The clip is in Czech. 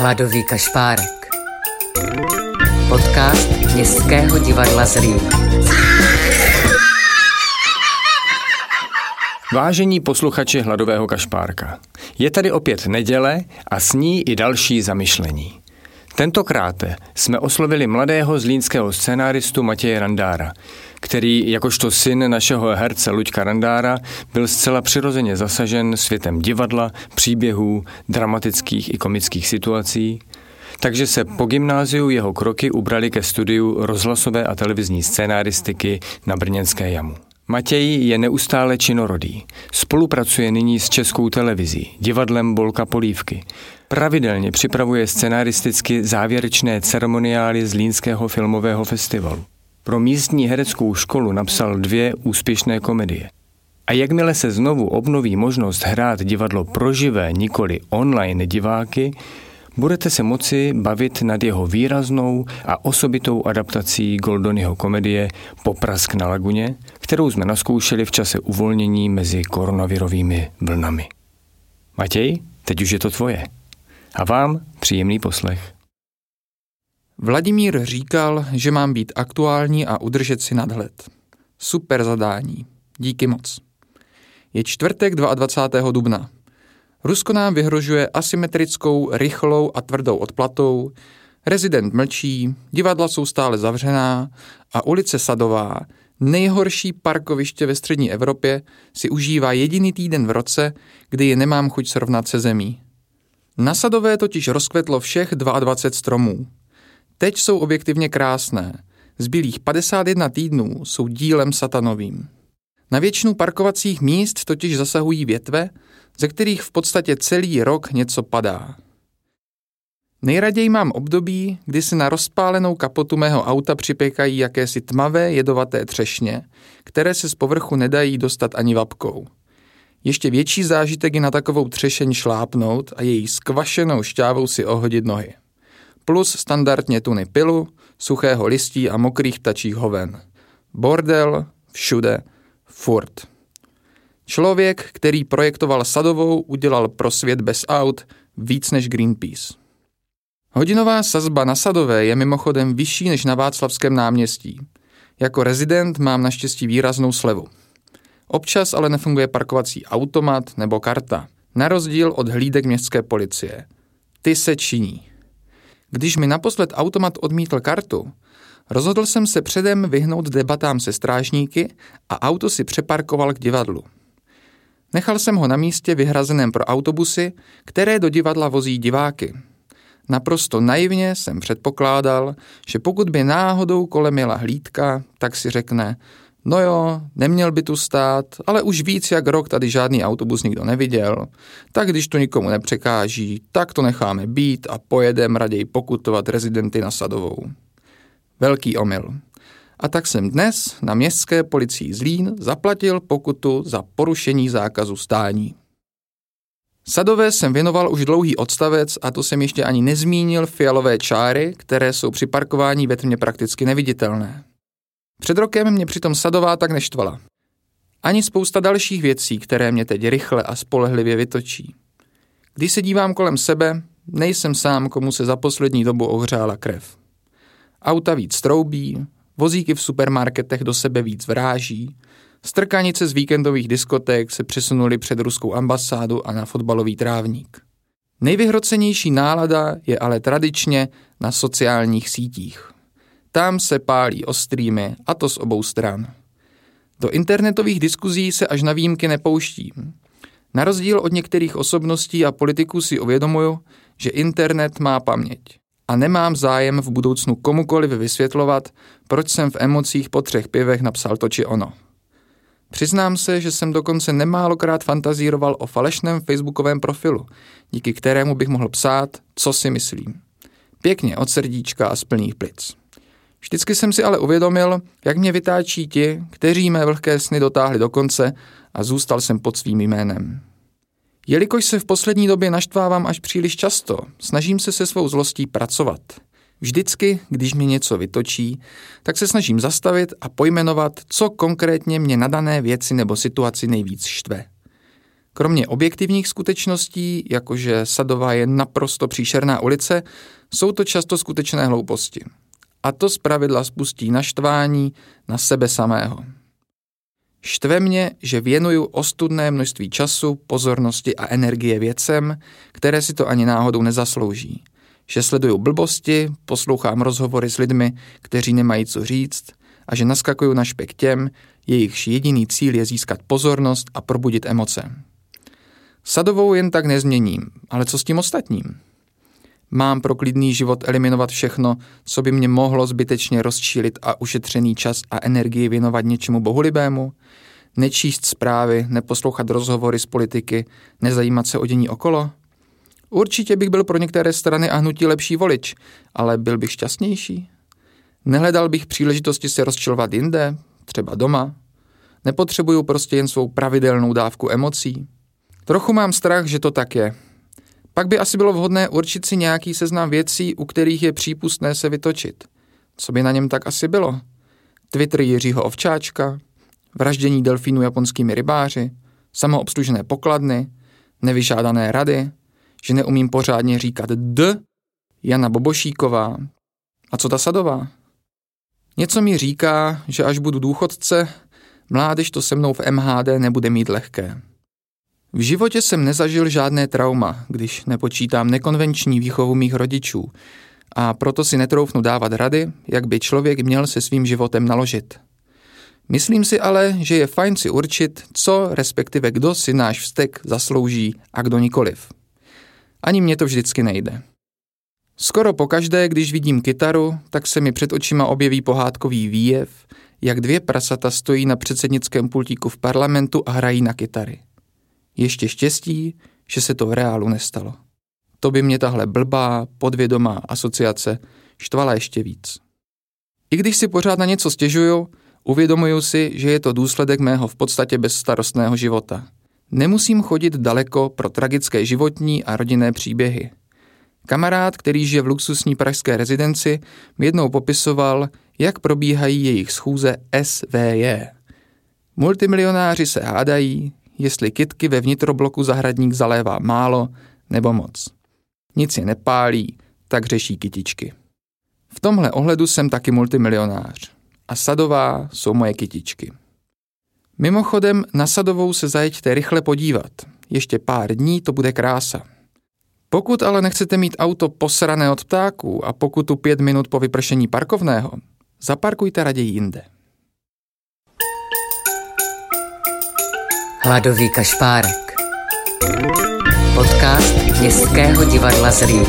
Hladový kašpárek. Podcast Městského divadla Zlín. Vážení posluchači Hladového kašpárka, je tady opět neděle a s ní i další zamyšlení. Tentokrát jsme oslovili mladého zlínského scénáristu Matěje Randára, který jakožto syn našeho herce Luďka Randára byl zcela přirozeně zasažen světem divadla, příběhů, dramatických i komických situací, takže se po gymnáziu jeho kroky ubrali ke studiu rozhlasové a televizní scénáristiky na Brněnské jamu. Matěj je neustále činorodý. Spolupracuje nyní s českou televizí, divadlem Bolka Polívky. Pravidelně připravuje scenaristicky závěrečné ceremoniály z Línského filmového festivalu. Pro místní hereckou školu napsal dvě úspěšné komedie. A jakmile se znovu obnoví možnost hrát divadlo pro živé, nikoli online diváky, budete se moci bavit nad jeho výraznou a osobitou adaptací Goldonyho komedie Poprask na laguně, kterou jsme naskoušeli v čase uvolnění mezi koronavirovými vlnami. Matěj, teď už je to tvoje. A vám příjemný poslech. Vladimír říkal, že mám být aktuální a udržet si nadhled. Super zadání. Díky moc. Je čtvrtek 22. dubna. Rusko nám vyhrožuje asymetrickou, rychlou a tvrdou odplatou, rezident mlčí, divadla jsou stále zavřená a ulice Sadová, nejhorší parkoviště ve střední Evropě, si užívá jediný týden v roce, kdy je nemám chuť srovnat se zemí. Na Sadové totiž rozkvetlo všech 22 stromů. Teď jsou objektivně krásné. Zbylých 51 týdnů jsou dílem satanovým. Na většinu parkovacích míst totiž zasahují větve, ze kterých v podstatě celý rok něco padá. Nejraději mám období, kdy se na rozpálenou kapotu mého auta připěkají jakési tmavé jedovaté třešně, které se z povrchu nedají dostat ani vapkou. Ještě větší zážitek je na takovou třešeň šlápnout a její skvašenou šťávou si ohodit nohy. Plus standardně tuny pilu, suchého listí a mokrých ptačích hoven. Bordel, všude, furt. Člověk, který projektoval Sadovou, udělal pro svět bez aut víc než Greenpeace. Hodinová sazba na Sadové je mimochodem vyšší než na Václavském náměstí. Jako rezident mám naštěstí výraznou slevu. Občas ale nefunguje parkovací automat nebo karta. Na rozdíl od hlídek městské policie. Ty se činí. Když mi naposled automat odmítl kartu, rozhodl jsem se předem vyhnout debatám se strážníky a auto si přeparkoval k divadlu. Nechal jsem ho na místě vyhrazeném pro autobusy, které do divadla vozí diváky. Naprosto naivně jsem předpokládal, že pokud by náhodou kolem jela hlídka, tak si řekne, no jo, neměl by tu stát, ale už víc jak rok tady žádný autobus nikdo neviděl, tak když to nikomu nepřekáží, tak to necháme být a pojedem raději pokutovat rezidenty na Sadovou. Velký omyl a tak jsem dnes na městské policii Zlín zaplatil pokutu za porušení zákazu stání. Sadové jsem věnoval už dlouhý odstavec a to jsem ještě ani nezmínil fialové čáry, které jsou při parkování ve tmě prakticky neviditelné. Před rokem mě přitom Sadová tak neštvala. Ani spousta dalších věcí, které mě teď rychle a spolehlivě vytočí. Když se dívám kolem sebe, nejsem sám, komu se za poslední dobu ohřála krev. Auta víc troubí, Vozíky v supermarketech do sebe víc vráží, strkanice z víkendových diskoték se přesunuly před ruskou ambasádu a na fotbalový trávník. Nejvyhrocenější nálada je ale tradičně na sociálních sítích. Tam se pálí ostrými, a to z obou stran. Do internetových diskuzí se až na výjimky nepouštím. Na rozdíl od některých osobností a politiků si uvědomuju, že internet má paměť a nemám zájem v budoucnu komukoliv vysvětlovat, proč jsem v emocích po třech pivech napsal to či ono. Přiznám se, že jsem dokonce nemálokrát fantazíroval o falešném facebookovém profilu, díky kterému bych mohl psát, co si myslím. Pěkně od srdíčka a z plných plic. Vždycky jsem si ale uvědomil, jak mě vytáčí ti, kteří mé vlhké sny dotáhli do konce a zůstal jsem pod svým jménem. Jelikož se v poslední době naštvávám až příliš často, snažím se se svou zlostí pracovat. Vždycky, když mě něco vytočí, tak se snažím zastavit a pojmenovat, co konkrétně mě na dané věci nebo situaci nejvíc štve. Kromě objektivních skutečností, jakože Sadová je naprosto příšerná ulice, jsou to často skutečné hlouposti. A to zpravidla spustí naštvání na sebe samého. Štve mě, že věnuju ostudné množství času, pozornosti a energie věcem, které si to ani náhodou nezaslouží. Že sleduju blbosti, poslouchám rozhovory s lidmi, kteří nemají co říct a že naskakuju na špek těm, jejichž jediný cíl je získat pozornost a probudit emoce. Sadovou jen tak nezměním, ale co s tím ostatním? Mám pro klidný život eliminovat všechno, co by mě mohlo zbytečně rozčílit a ušetřený čas a energii věnovat něčemu bohulibému? Nečíst zprávy, neposlouchat rozhovory z politiky, nezajímat se o dění okolo? Určitě bych byl pro některé strany a hnutí lepší volič, ale byl bych šťastnější? Nehledal bych příležitosti se rozčilovat jinde, třeba doma? Nepotřebuju prostě jen svou pravidelnou dávku emocí? Trochu mám strach, že to tak je. Pak by asi bylo vhodné určit si nějaký seznam věcí, u kterých je přípustné se vytočit. Co by na něm tak asi bylo? Twitter Jiřího Ovčáčka, vraždění delfínů japonskými rybáři, samoobslužené pokladny, nevyžádané rady, že neumím pořádně říkat D, Jana Bobošíková. A co ta Sadová? Něco mi říká, že až budu důchodce, mládež to se mnou v MHD nebude mít lehké. V životě jsem nezažil žádné trauma, když nepočítám nekonvenční výchovu mých rodičů, a proto si netroufnu dávat rady, jak by člověk měl se svým životem naložit. Myslím si ale, že je fajn si určit, co respektive kdo si náš vztek zaslouží a kdo nikoliv. Ani mě to vždycky nejde. Skoro pokaždé, když vidím kytaru, tak se mi před očima objeví pohádkový výjev, jak dvě prasata stojí na předsednickém pultíku v parlamentu a hrají na kytary. Ještě štěstí, že se to v reálu nestalo. To by mě tahle blbá, podvědomá asociace štvala ještě víc. I když si pořád na něco stěžuju, uvědomuju si, že je to důsledek mého v podstatě bezstarostného života. Nemusím chodit daleko pro tragické životní a rodinné příběhy. Kamarád, který žije v luxusní pražské rezidenci, mi jednou popisoval, jak probíhají jejich schůze SVJ. Multimilionáři se hádají, jestli kitky ve vnitrobloku zahradník zalévá málo nebo moc. Nic je nepálí, tak řeší kytičky. V tomhle ohledu jsem taky multimilionář. A Sadová jsou moje kytičky. Mimochodem, na Sadovou se zajeďte rychle podívat. Ještě pár dní to bude krása. Pokud ale nechcete mít auto posrané od ptáků a pokutu pět minut po vypršení parkovného, zaparkujte raději jinde. Hladový kašpárek. Podcast Městského divadla Zlín.